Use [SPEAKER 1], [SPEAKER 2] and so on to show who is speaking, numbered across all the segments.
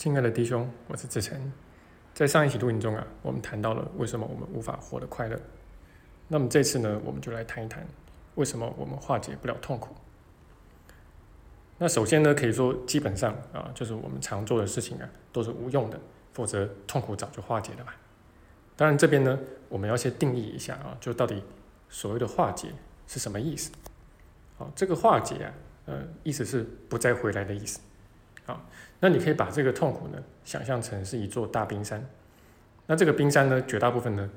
[SPEAKER 1] 亲爱的弟兄，我是志成。在上一期录音中啊，我们谈到了为什么我们无法活得快乐。那么这次呢，我们就来谈一谈为什么我们化解不了痛苦。那首先呢，可以说基本上啊，就是我们常做的事情啊，都是无用的，否则痛苦早就化解了吧。当然这边呢，我们要先定义一下啊，就到底所谓的化解是什么意思？好，这个化解啊，呃，意思是不再回来的意思。好，那你可以把这个痛苦呢，想象成是一座大冰山。那这个冰山呢，绝大部分呢，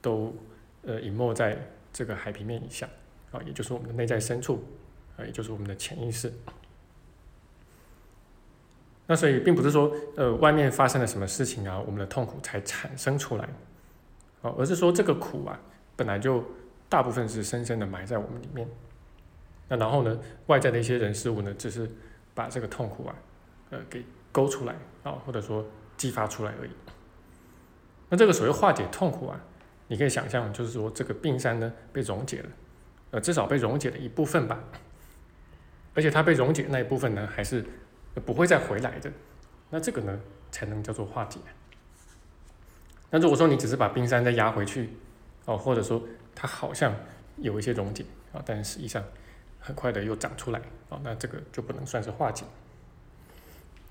[SPEAKER 1] 都呃隐没在这个海平面以下，啊，也就是我们的内在深处，啊，也就是我们的潜意识。那所以并不是说，呃，外面发生了什么事情啊，我们的痛苦才产生出来，啊，而是说这个苦啊，本来就大部分是深深的埋在我们里面。那然后呢，外在的一些人事物呢，只是把这个痛苦啊，呃，给勾出来啊，或者说激发出来而已。那这个所谓化解痛苦啊，你可以想象，就是说这个冰山呢被溶解了，呃，至少被溶解了一部分吧。而且它被溶解那一部分呢，还是。不会再回来的，那这个呢才能叫做化解。那如果说你只是把冰山再压回去，哦，或者说它好像有一些溶解啊，但实际上很快的又长出来啊，那这个就不能算是化解。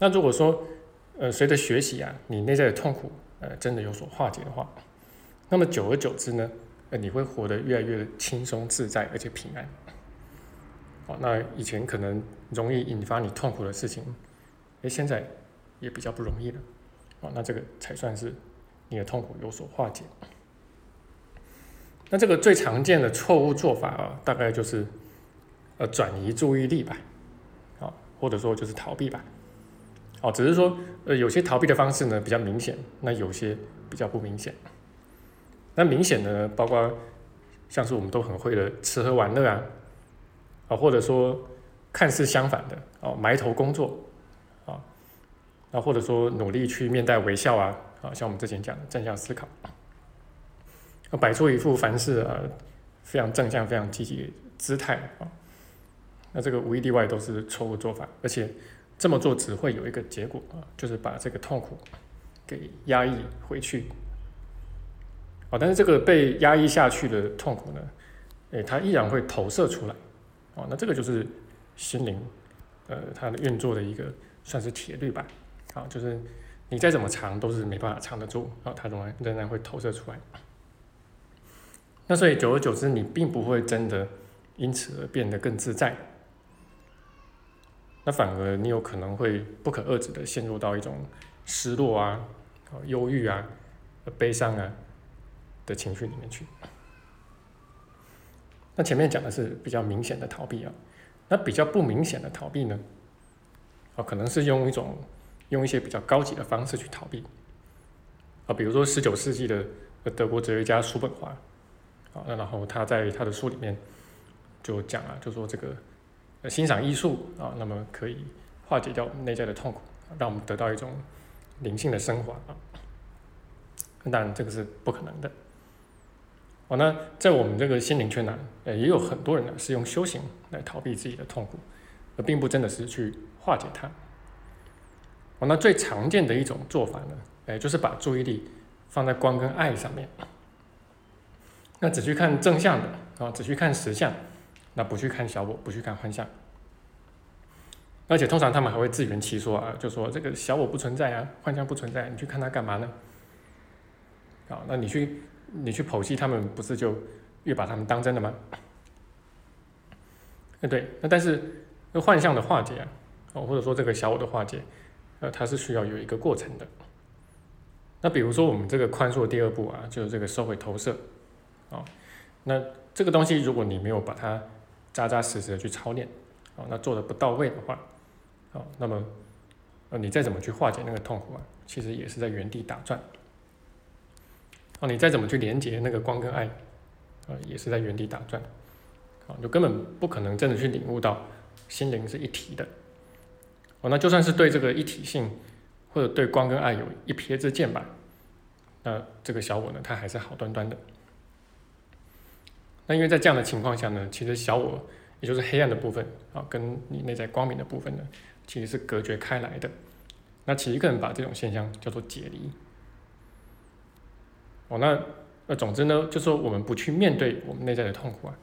[SPEAKER 1] 那如果说呃随着学习啊，你内在的痛苦呃真的有所化解的话，那么久而久之呢，呃你会活得越来越轻松自在而且平安。哦，那以前可能容易引发你痛苦的事情，哎，现在也比较不容易了。哦，那这个才算是你的痛苦有所化解。那这个最常见的错误做法啊，大概就是呃转移注意力吧，啊，或者说就是逃避吧。哦，只是说呃有些逃避的方式呢比较明显，那有些比较不明显。那明显的呢，包括像是我们都很会的吃喝玩乐啊。啊，或者说看似相反的哦，埋头工作啊，那或者说努力去面带微笑啊，啊，像我们之前讲的正向思考，啊，摆出一副凡事啊非常正向、非常积极姿态啊，那这个无一例外都是错误做法，而且这么做只会有一个结果啊，就是把这个痛苦给压抑回去，啊，但是这个被压抑下去的痛苦呢，诶，它依然会投射出来。哦，那这个就是心灵，呃，它的运作的一个算是铁律吧。好，就是你再怎么藏都是没办法藏得住，啊，它仍然仍然会投射出来。那所以久而久之，你并不会真的因此而变得更自在，那反而你有可能会不可遏制的陷入到一种失落啊、忧郁啊、悲伤啊的情绪里面去。那前面讲的是比较明显的逃避啊，那比较不明显的逃避呢？啊，可能是用一种用一些比较高级的方式去逃避啊，比如说十九世纪的德国哲学家叔本华啊，那然后他在他的书里面就讲啊，就说这个欣赏艺术啊，那么可以化解掉内在的痛苦，让我们得到一种灵性的升华啊，当然这个是不可能的。哦，那在我们这个心灵圈呢，呃，也有很多人呢是用修行来逃避自己的痛苦，而并不真的是去化解它。哦，那最常见的一种做法呢，哎，就是把注意力放在光跟爱上面，那只去看正向的啊，只去看实相，那不去看小我，不去看幻象。而且通常他们还会自圆其说啊，就说这个小我不存在啊，幻象不存在，你去看它干嘛呢？好，那你去。你去剖析他们，不是就越把他们当真的吗？哎，对，那但是那幻象的化解啊，哦，或者说这个小我的化解，呃，它是需要有一个过程的。那比如说我们这个宽恕的第二步啊，就是这个收回投射，啊，那这个东西如果你没有把它扎扎实实的去操练，啊，那做的不到位的话，啊，那么呃，你再怎么去化解那个痛苦啊，其实也是在原地打转。啊，你再怎么去连接那个光跟爱，啊，也是在原地打转，啊，就根本不可能真的去领悟到心灵是一体的。哦，那就算是对这个一体性，或者对光跟爱有一瞥之见吧，那这个小我呢，它还是好端端的。那因为在这样的情况下呢，其实小我也就是黑暗的部分啊，跟你内在光明的部分呢，其实是隔绝开来的。那奇迹课程把这种现象叫做解离。哦，那那总之呢，就说我们不去面对我们内在的痛苦啊，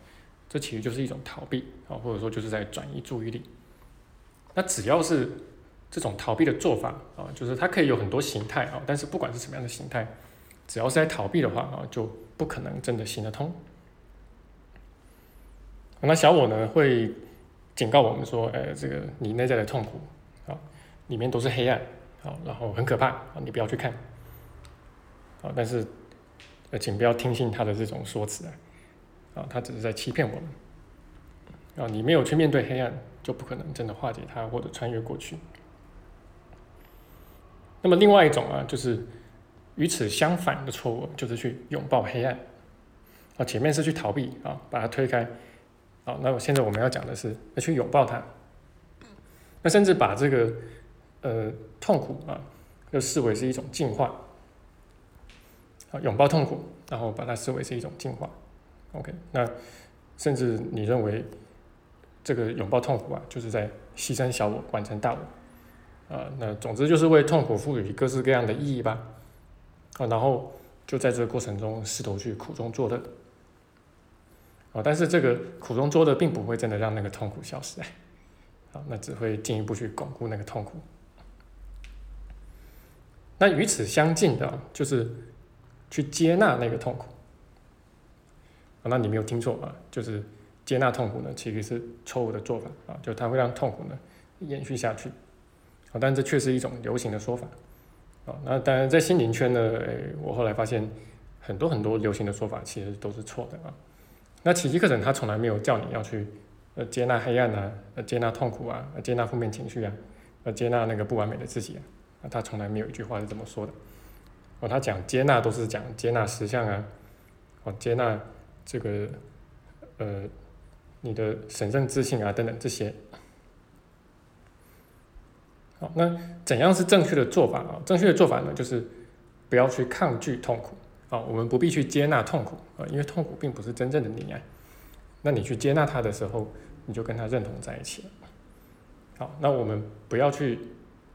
[SPEAKER 1] 这其实就是一种逃避啊，或者说就是在转移注意力。那只要是这种逃避的做法啊，就是它可以有很多形态啊，但是不管是什么样的形态，只要是在逃避的话啊，就不可能真的行得通。那小我呢会警告我们说，呃，这个你内在的痛苦啊，里面都是黑暗啊，然后很可怕啊，你不要去看啊。但是，呃，请不要听信他的这种说辞啊，啊，他只是在欺骗我们啊。你没有去面对黑暗，就不可能真的化解它或者穿越过去。那么另外一种啊，就是与此相反的错误，就是去拥抱黑暗啊。前面是去逃避啊，把它推开。好，那我现在我们要讲的是要去拥抱它。那甚至把这个呃痛苦啊，就视为是一种进化。啊，拥抱痛苦，然后把它视为是一种进化。OK，那甚至你认为这个拥抱痛苦啊，就是在牺牲小我，完成大我。啊，那总之就是为痛苦赋予各式各样的意义吧，啊，然后就在这个过程中试图去苦中作乐，但是这个苦中作乐并不会真的让那个痛苦消失，啊，那只会进一步去巩固那个痛苦。那与此相近的，就是去接纳那个痛苦，啊，那你没有听错啊，就是接纳痛苦呢，其实是错误的做法啊，就它会让痛苦呢延续下去。啊，但这却是一种流行的说法，啊，那当然在心灵圈呢，诶，我后来发现很多很多流行的说法其实都是错的啊。那奇迹课程它从来没有叫你要去呃接纳黑暗啊，呃接纳痛苦啊，接纳负面情绪啊，呃接纳那个不完美的自己啊，啊，他从来没有一句话是这么说的。哦，他讲接纳都是讲接纳实相啊，哦，接纳这个呃你的神圣自信啊等等这些。好，那怎样是正确的做法啊？正确的做法呢，就是不要去抗拒痛苦啊。我们不必去接纳痛苦啊，因为痛苦并不是真正的你啊。那你去接纳它的时候，你就跟他认同在一起了。好，那我们不要去，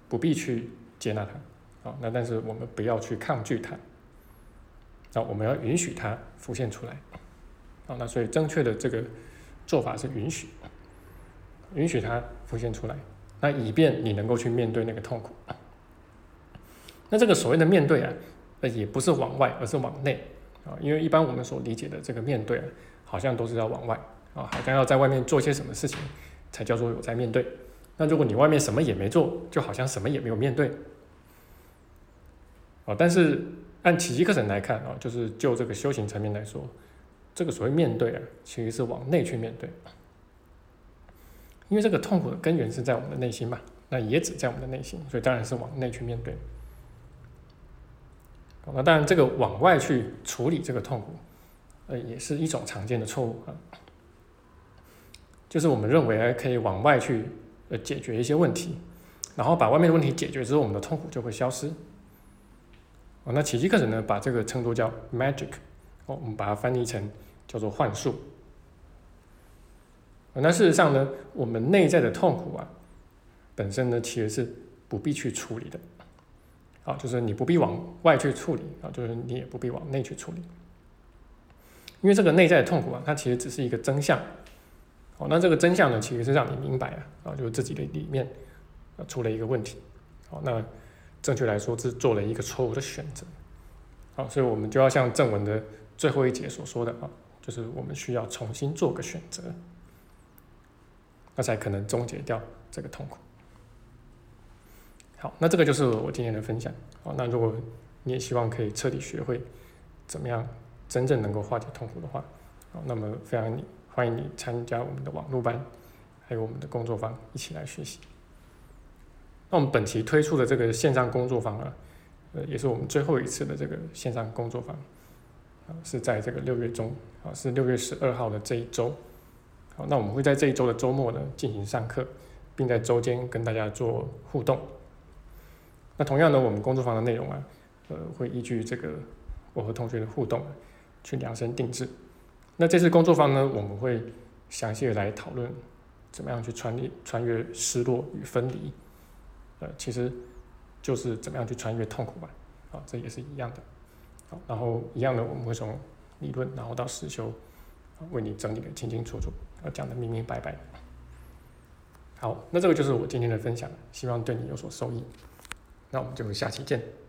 [SPEAKER 1] 不必去接纳它。好，那但是我们不要去抗拒它。那我们要允许它浮现出来。好，那所以正确的这个做法是允许，允许它浮现出来。那以便你能够去面对那个痛苦，那这个所谓的面对啊，那也不是往外，而是往内啊。因为一般我们所理解的这个面对啊，好像都是要往外啊，好像要在外面做些什么事情才叫做有在面对。那如果你外面什么也没做，就好像什么也没有面对啊。但是按奇迹课程来看啊，就是就这个修行层面来说，这个所谓面对啊，其实是往内去面对。因为这个痛苦的根源是在我们的内心嘛，那也只在我们的内心，所以当然是往内去面对。那当然，这个往外去处理这个痛苦，呃，也是一种常见的错误啊。就是我们认为可以往外去呃解决一些问题，然后把外面的问题解决之后，我们的痛苦就会消失。哦，那奇迹课程呢，把这个称作叫 magic，哦，我们把它翻译成叫做幻术。那事实上呢，我们内在的痛苦啊，本身呢其实是不必去处理的，啊，就是你不必往外去处理啊，就是你也不必往内去处理，因为这个内在的痛苦啊，它其实只是一个真相，哦，那这个真相呢，其实是让你明白啊，啊，就是自己的里面啊出了一个问题，好，那正确来说是做了一个错误的选择，好，所以我们就要像正文的最后一节所说的啊，就是我们需要重新做个选择。那才可能终结掉这个痛苦。好，那这个就是我今天的分享。好，那如果你也希望可以彻底学会怎么样真正能够化解痛苦的话，好，那么非常你欢迎你参加我们的网络班，还有我们的工作坊一起来学习。那我们本期推出的这个线上工作坊啊，呃，也是我们最后一次的这个线上工作坊，啊，是在这个六月中，啊，是六月十二号的这一周。好，那我们会在这一周的周末呢进行上课，并在周间跟大家做互动。那同样呢，我们工作坊的内容啊，呃，会依据这个我和同学的互动去量身定制。那这次工作坊呢，我们会详细的来讨论怎么样去穿越穿越失落与分离。呃，其实就是怎么样去穿越痛苦吧，啊，这也是一样的。好，然后一样的，我们会从理论，然后到实修，为你整理的清清楚楚，要讲的明明白白。好，那这个就是我今天的分享，希望对你有所受益。那我们就下期见。